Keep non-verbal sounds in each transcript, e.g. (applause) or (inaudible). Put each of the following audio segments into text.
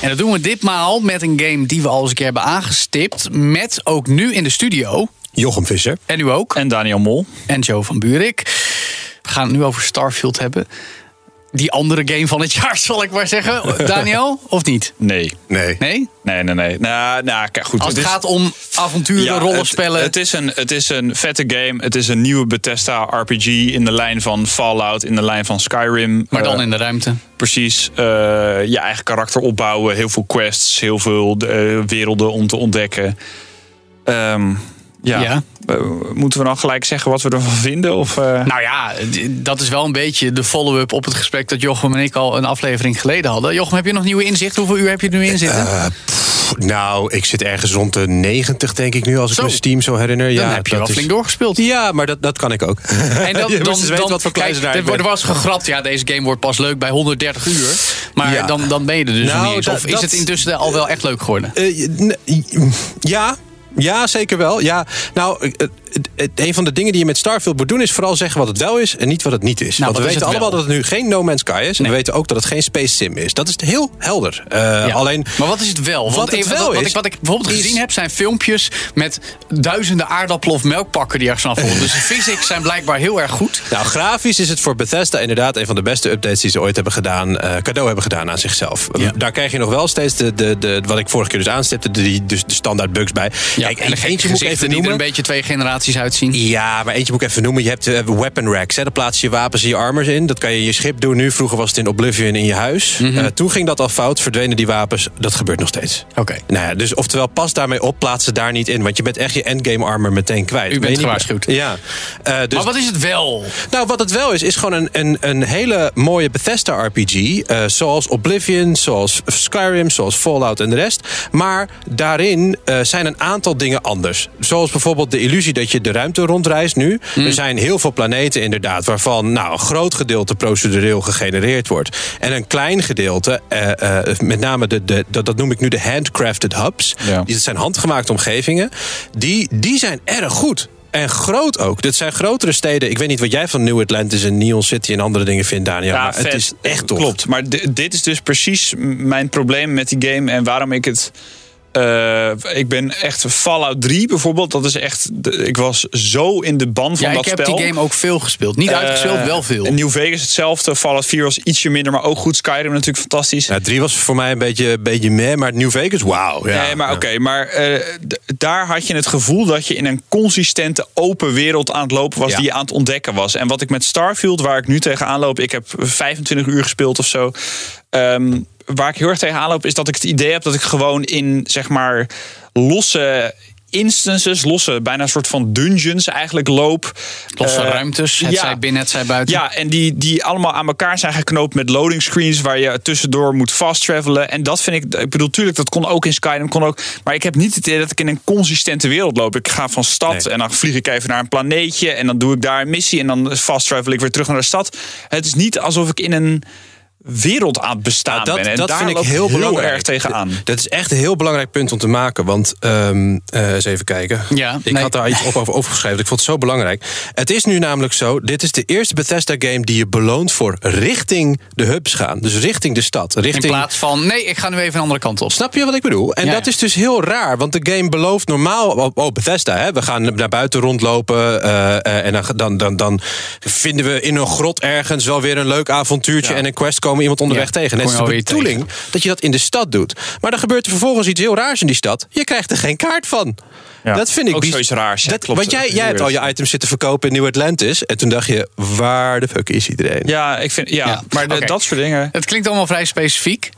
En dat doen we ditmaal met een game die we al eens een keer hebben aangestipt. Met ook nu in de studio. Jochem Visser. En u ook. En Daniel Mol. En Joe van Buurik. We gaan het nu over Starfield hebben. Die andere game van het (laughs) jaar, zal ik maar zeggen. Daniel, of niet? Nee. Nee. Nee? Nee, nee, nee. Nou, nou kijk, goed. Als het is- gaat om avonturen, Ja, rollenspellen. Het, het, is een, het is een vette game. Het is een nieuwe Bethesda RPG in de lijn van Fallout, in de lijn van Skyrim. maar dan Eh, in de ruimte. Precies. eh, je eigen karakter opbouwen. Heel veel quests, heel veel eh, werelden om te ontdekken. Ehm, ja. Ja. Eh, moeten we dan gelijk zeggen wat we ervan vinden? Of, eh? Nou ja, dat is wel een beetje de follow-up op het gesprek dat Jochem en ik al een aflevering geleden hadden. Jochem, heb je nog nieuwe inzicht? Hoeveel uur heb je er nu in zitten? Eh, pff, nou, ik zit ergens rond de 90, denk ik nu, als ik Zo. me Steam zo herinner. dan ja, heb je is- flink doorgespeeld. Ja, maar dat, dat kan ik ook. En dan, (laughs) je dan, weten dan- wat voor kijk, kluizenaar er er was gegrapt, ja, deze game wordt pas leuk bij 130 uur. Maar Ja. dan, dan ben je er dus Nou, nog niet eens. dat- Of is dat- het intussen al wel echt leuk geworden? Eh, n- ja, ja, zeker wel. Ja, nou, een van de dingen die je met Starfield moet doen... is vooral zeggen wat het wel is en niet wat het niet is. Nou, Want we weten allemaal wel? dat het nu geen No Man's Sky is. En Nee. we weten ook dat het geen Space Sim is. Dat is heel helder. Eh, Ja. Alleen, maar wat is het wel? Want wat het wel wat, wat is, ik, wat ik bijvoorbeeld is- gezien heb, zijn filmpjes met duizenden aardappelen of melkpakken die ergens afvallen. dus de (laughs) physics zijn blijkbaar heel erg goed. Nou, grafisch is het voor Bethesda inderdaad een van de beste updates die ze ooit hebben gedaan, eh, cadeau hebben gedaan aan zichzelf. Ja. Daar krijg je nog wel steeds de, de, de, wat ik vorige keer dus aanstipte, de, die- dus de standaard bugs bij. Kijk, en eentje moet ik even er noemen. een beetje twee generaties uitzien. Ja, maar eentje moet ik even noemen. Je hebt eh, weapon racks. Hè. Daar plaats je wapens en je armors in. Dat kan je in je schip doen. Nu, vroeger was het in Oblivion in je huis. Mhm. Eh, toen ging dat al fout. Verdwenen die wapens. Dat gebeurt nog steeds. Oké. Nou ja, dus oftewel, pas daarmee op. Plaats ze daar niet in. Want je bent echt je endgame armor meteen kwijt. U Ben bent gewaarschuwd. Ja. Eh, dus Maar wat is het wel? nou, wat het wel is, is gewoon een, een, een hele mooie Bethesda-RPG. eh, zoals Oblivion, zoals Skyrim, zoals Fallout en de rest. Maar daarin zijn een aantal dingen anders. Zoals bijvoorbeeld de illusie dat je de ruimte rondreist nu. Er zijn heel veel planeten inderdaad... waarvan nou, een groot gedeelte procedureel gegenereerd wordt. En een klein gedeelte, eh, eh, met name de, de, dat, dat noem ik nu de handcrafted hubs... Ja. die dat zijn handgemaakte omgevingen... die, die zijn erg goed. En groot ook. Dit zijn grotere steden. Ik weet niet wat jij van New Atlantis en Neon City en andere dingen vindt, Daniel. maar vet. het is echt tof. Klopt. Maar di- dit is dus precies mijn probleem met die game en waarom ik het. Eh, ik ben echt Fallout 3 bijvoorbeeld. Dat is echt. ik was zo in de ban van Ja, dat ik heb spel. die game ook veel gespeeld. Niet uitgespeeld, Eh, wel veel. en New Vegas hetzelfde. Fallout 4 was ietsje minder, maar ook goed. Skyrim natuurlijk fantastisch. Ja, drie was voor mij een beetje, een beetje meh, maar New Vegas, wauw. Ja. nee, maar Ja. oké. maar eh, daar had je het gevoel dat je in een consistente open wereld aan het lopen was Ja. die je aan het ontdekken was. En wat ik met Starfield, waar ik nu tegenaan loop, ik heb 25 uur gespeeld of zo. ehm, waar ik heel erg tegenaan loop, is dat ik het idee heb dat ik gewoon in zeg maar losse instances, losse bijna een soort van dungeons eigenlijk loop. Losse Eh, ruimtes, het ja. zij binnen, het zij buiten. Ja, en die, die allemaal aan elkaar zijn geknoopt met loading screens waar je tussendoor moet fast travelen. En dat vind ik, ik bedoel, tuurlijk, dat kon ook in Skyrim, kon ook. Maar ik heb niet het idee dat ik in een consistente wereld loop. Ik ga van stad Nee. en dan vlieg ik even naar een planeetje en dan doe ik daar een missie en dan fast travel ik weer terug naar de stad. Het is niet alsof ik in een wereld aan het bestaan ben. En dat daar vind ik heel belangrijk. erg tegenaan. Dat is echt een heel belangrijk punt om te maken. Want, ehm, eh, eens even kijken. Ja, ik nee. had daar iets op over (laughs) overgeschreven. Ik vond het zo belangrijk. Het is nu namelijk zo, dit is de eerste Bethesda-game... die je beloont voor richting de hubs gaan. Dus richting de stad. In Richting, plaats van, nee, ik ga nu even een andere kant op. Snap je wat ik bedoel? En Ja, dat ja. is dus heel raar, want de game belooft normaal... Oh, oh, Bethesda, hè? we gaan naar buiten rondlopen... eh, eh, en dan, dan, dan, dan vinden we in een grot ergens wel weer een leuk avontuurtje... En een quest komen iemand onderweg Ja, tegen. Net is de bedoeling dat je dat in de stad doet. Maar dan gebeurt er vervolgens iets heel raars in die stad. Je krijgt er geen kaart van. Ja, Dat vind ik ook zoiets raars, Dat, klopt. Want jij, jij hebt al je items zitten verkopen in New Atlantis. En toen dacht je, waar de fuck is iedereen? Ja, ik vind, ja, Ja, maar de- dat soort dingen. Het klinkt allemaal vrij specifiek.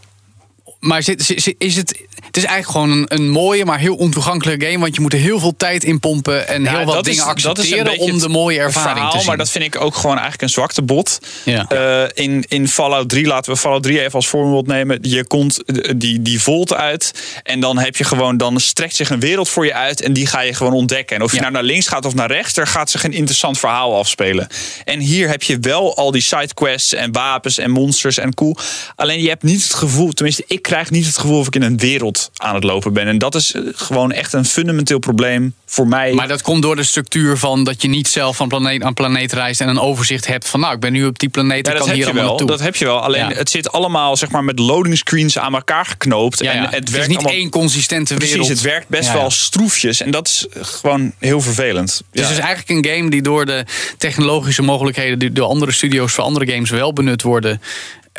Maar zit, zit- is het het is eigenlijk gewoon een, een mooie, maar heel ontoegankelijke game. Want je moet er heel veel tijd in pompen en Ja, heel wat dingen is- accepteren om de mooie ervaring verhaal, te zien. Maar dat vind ik ook gewoon eigenlijk een zwakte bot. Ja. Eh, in, in Fallout 3, laten we Fallout 3 even als voorbeeld nemen. Je komt eh, die, die volt uit. En dan heb je gewoon, dan strekt zich een wereld voor je uit. En die ga je gewoon ontdekken. En of je Ja. nou naar links gaat of naar rechts, er gaat zich een interessant verhaal afspelen. En hier heb je wel al die sidequests en wapens en monsters en cool. Alleen je hebt niet het gevoel, tenminste, ik krijg niet het gevoel of ik in een wereld aan het lopen ben. En dat is eh, gewoon echt een fundamenteel probleem voor mij. Maar dat komt door de structuur van dat je niet zelf van planeet aan planeet reist en een overzicht hebt van nou, ik ben nu op die planeet Ja, en dat kan heb hier je allemaal wel. naartoe. Dat heb je wel. Alleen Ja. het zit allemaal zeg maar, met loading screens aan elkaar geknoopt. ja, en ja. het, het, werkt is niet allemaal, één consistente wereld. Precies, het werkt best Ja, ja. wel stroefjes. En dat is eh, gewoon heel vervelend. Dus Ja. het is eigenlijk een game die door de technologische mogelijkheden die door andere studio's voor andere games wel benut worden.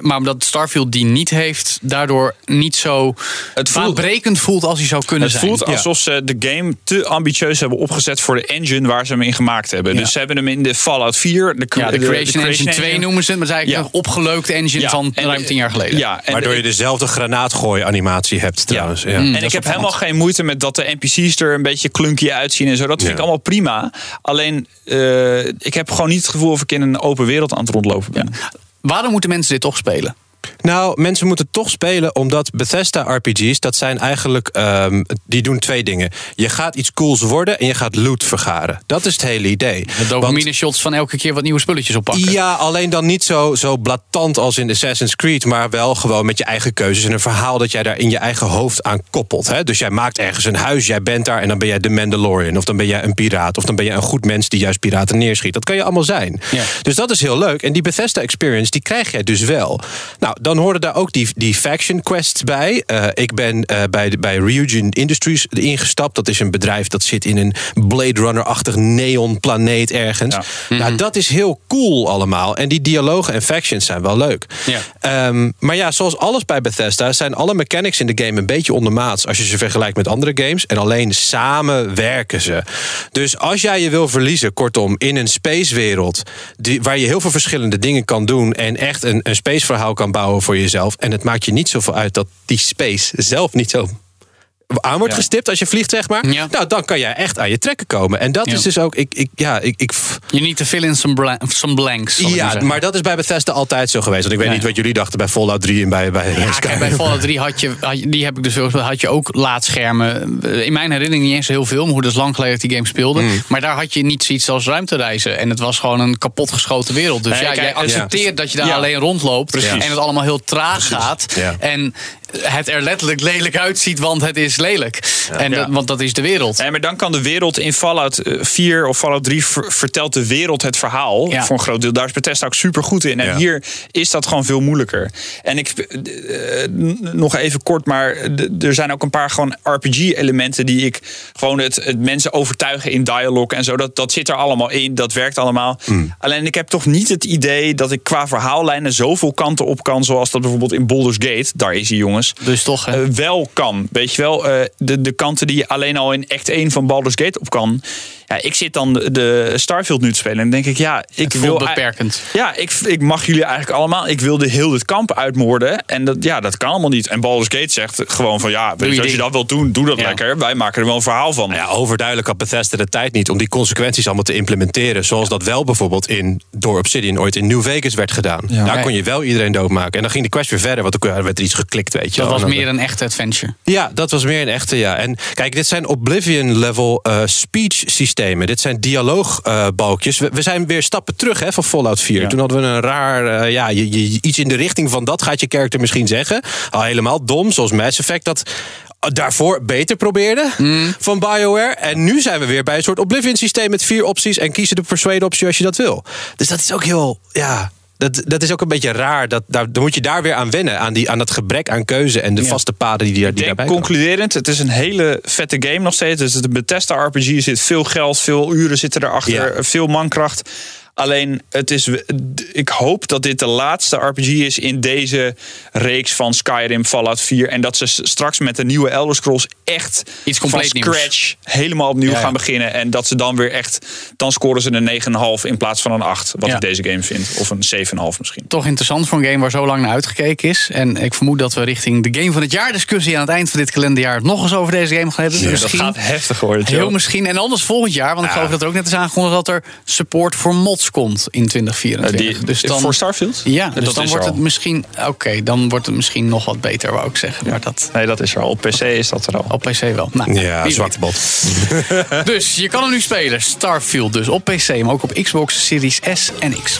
Maar omdat Starfield die niet heeft, daardoor niet zo Het voelt- baanbrekend voelt als hij zou kunnen Het zijn. voelt alsof ze de game te ambitieus hebben opgezet voor de engine waar ze hem in gemaakt hebben. Ja. Dus ze hebben hem in de Fallout 4, de, ja, de, Creation, Engine 2 noemen ze het, maar het is eigenlijk Ja. een opgeleukte engine Ja, van en- ruim tien jaar geleden. Ja, en, Waardoor je dezelfde granaatgooi-animatie hebt trouwens. Ja. Mm. En ik heb opvallend. helemaal geen moeite met dat de NPC's er een beetje klunky uitzien en zo. Dat vind Ja. ik allemaal prima. Alleen, eh, ik heb gewoon niet het gevoel of ik in een open wereld aan het rondlopen ben. Waarom moeten mensen dit toch spelen? Nou, mensen moeten toch spelen omdat Bethesda RPG's, dat zijn eigenlijk, ehm, die doen twee dingen. Je gaat iets cools worden en je gaat loot vergaren. Dat is het hele idee. De Want- dopamine shots van elke keer wat nieuwe spulletjes oppakken. Ja, alleen dan niet zo, zo blatant als in Assassin's Creed, maar wel gewoon met je eigen keuzes en een verhaal dat jij daar in je eigen hoofd aan koppelt. Hè? Dus jij maakt ergens een huis, jij bent daar en dan ben jij de Mandalorian, of dan ben jij een piraat, of dan ben jij een goed mens die juist piraten neerschiet. Dat kan je allemaal zijn. Ja. Dus dat is heel leuk. En die Bethesda experience, die krijg jij dus wel. Nou, dan horen daar ook die, die faction quests bij. Eh, ik ben eh, bij, de- bij Ryujin Industries ingestapt. Dat is een bedrijf dat zit in een Blade Runner-achtig neon planeet ergens. Ja. Nou, dat is heel cool allemaal. En die dialogen en factions zijn wel leuk. Ja. Ehm, maar ja, zoals alles bij Bethesda zijn alle mechanics in de game een beetje ondermaats als je ze vergelijkt met andere games. En alleen samen werken ze. Dus als jij je wil verliezen, kortom, in een spacewereld die, waar je heel veel verschillende dingen kan doen en echt een, een spaceverhaal kan voor jezelf. En het maakt je niet zoveel uit dat die space zelf niet zo aan wordt Ja. gestipt als je vliegt, zeg maar. Ja. Nou, dan kan jij echt aan je trekken komen. En dat Ja. is dus ook. Ik, ik, ja, ik, ik, Je niet te fill in some, some blanks. ja, maar dat is bij Bethesda altijd zo geweest. Want ik weet niet wat jullie dachten bij Fallout 3 en bij, bij kijk, bij Fallout 3 had je, had je- die heb ik dus veel had je ook laadschermen. In mijn herinnering niet eens heel veel, maar hoe dat is lang geleden dat die game speelde. Mm. Maar daar had je niet zoiets als ruimtereizen. En het was gewoon een kapotgeschoten wereld. Dus Nee, ja, kijk, jij accepteert dat je daar alleen rondloopt. En het allemaal heel traag gaat. En het er letterlijk lelijk uitziet, want het is lelijk. En Ja. dat, want dat is de wereld. Nee, maar dan kan de wereld in Fallout eh, 4 of Fallout 3 ver- vertelt de wereld het verhaal Ja. voor een groot deel. Daar is Bethesda ook super goed in. En Ja. hier is dat gewoon veel moeilijker. En ik eh, eh, nog even kort, maar er zijn ook een paar gewoon RPG-elementen die ik gewoon het, het mensen overtuigen in dialogue en zo. Dat, dat zit er allemaal in. Dat werkt allemaal. Hmm. Alleen ik heb toch niet het idee dat ik qua verhaallijnen zoveel kanten op kan, zoals dat bijvoorbeeld in Baldur's Gate. Daar is hij, jongens. Dus toch, hè? Eh, wel kan. Weet je wel, eh, de, de kanten die je alleen al in act 1 van Baldur's Gate op kan. Ja, ik zit dan de- Starfield nu te spelen en dan denk ik, ja, ik wil... beperkend. Ja, ik, ik mag jullie eigenlijk allemaal. Ik wilde heel dit kamp uitmoorden. En dat, ja, dat kan allemaal niet. En Baldur's Gate zegt gewoon van, ja, weet je je, als je dat wilt doen, doe dat Ja. lekker. Wij maken er wel een verhaal van. Nou ja, overduidelijk had Bethesda de tijd niet om die consequenties allemaal te implementeren. Zoals dat wel bijvoorbeeld in, door Obsidian ooit in New Vegas werd gedaan. Daar kon je wel iedereen doodmaken. En dan ging de quest weer verder, want dan werd er iets geklikt, weet je Dat wel. was meer een echte adventure. Ja, dat was meer een echte, ja. En kijk, dit zijn Oblivion-level eh, speech systemen. Dit zijn dialoogbalkjes. we, we zijn weer stappen terug hè, van Fallout 4. Ja. Toen hadden we een raar, eh, ja, je, je- iets in de richting van dat gaat je character misschien zeggen. Al helemaal dom, zoals Mass Effect dat daarvoor beter probeerde van BioWare. En nu zijn we weer bij een soort Oblivion-systeem met vier opties en kiezen de persuade-optie als je dat wil. Dus dat is ook heel, ja... Dat, dat is ook een beetje raar. Dat, daar, dan moet je daar weer aan wennen. Aan, die, aan dat gebrek aan keuze en de vaste paden die, die, Ik die denk daarbij komen. concluderend, het is een hele vette game nog steeds. Het is een Bethesda RPG, er zit veel geld, veel uren zitten erachter, Ja. veel mankracht. Alleen, het is, ik hoop dat dit de laatste RPG is in deze reeks van Skyrim, Fallout 4. En dat ze straks met de nieuwe Elder Scrolls echt Iets compleet van nieuws. scratch helemaal opnieuw Ja, ja. gaan beginnen. En dat ze dan weer echt, dan scoren ze een 9,5 in plaats van een 8. Wat Ja. ik deze game vind. Of een 7,5 misschien. Toch interessant voor een game waar zo lang naar uitgekeken is. En ik vermoed dat we richting de Game van het Jaar discussie aan het eind van dit kalenderjaar nog eens over deze game gaan hebben. Dat misschien. gaat heftig worden. Heel misschien. En anders volgend jaar, want ik geloof dat er ook net is aangekondigd dat er support voor mods komt in 2024. Die- dus dan, voor Starfield? Ja, dus dat dan wordt het misschien. Oké, dan wordt het misschien nog wat beter, wou ik zeggen. Maar dat Nee, dat is er al. Op PC is dat er al. Op PC wel. Nou, Ja, wie zwarte bot. (laughs) Dus je kan hem nu spelen. Starfield dus op PC, maar ook op Xbox Series S en X.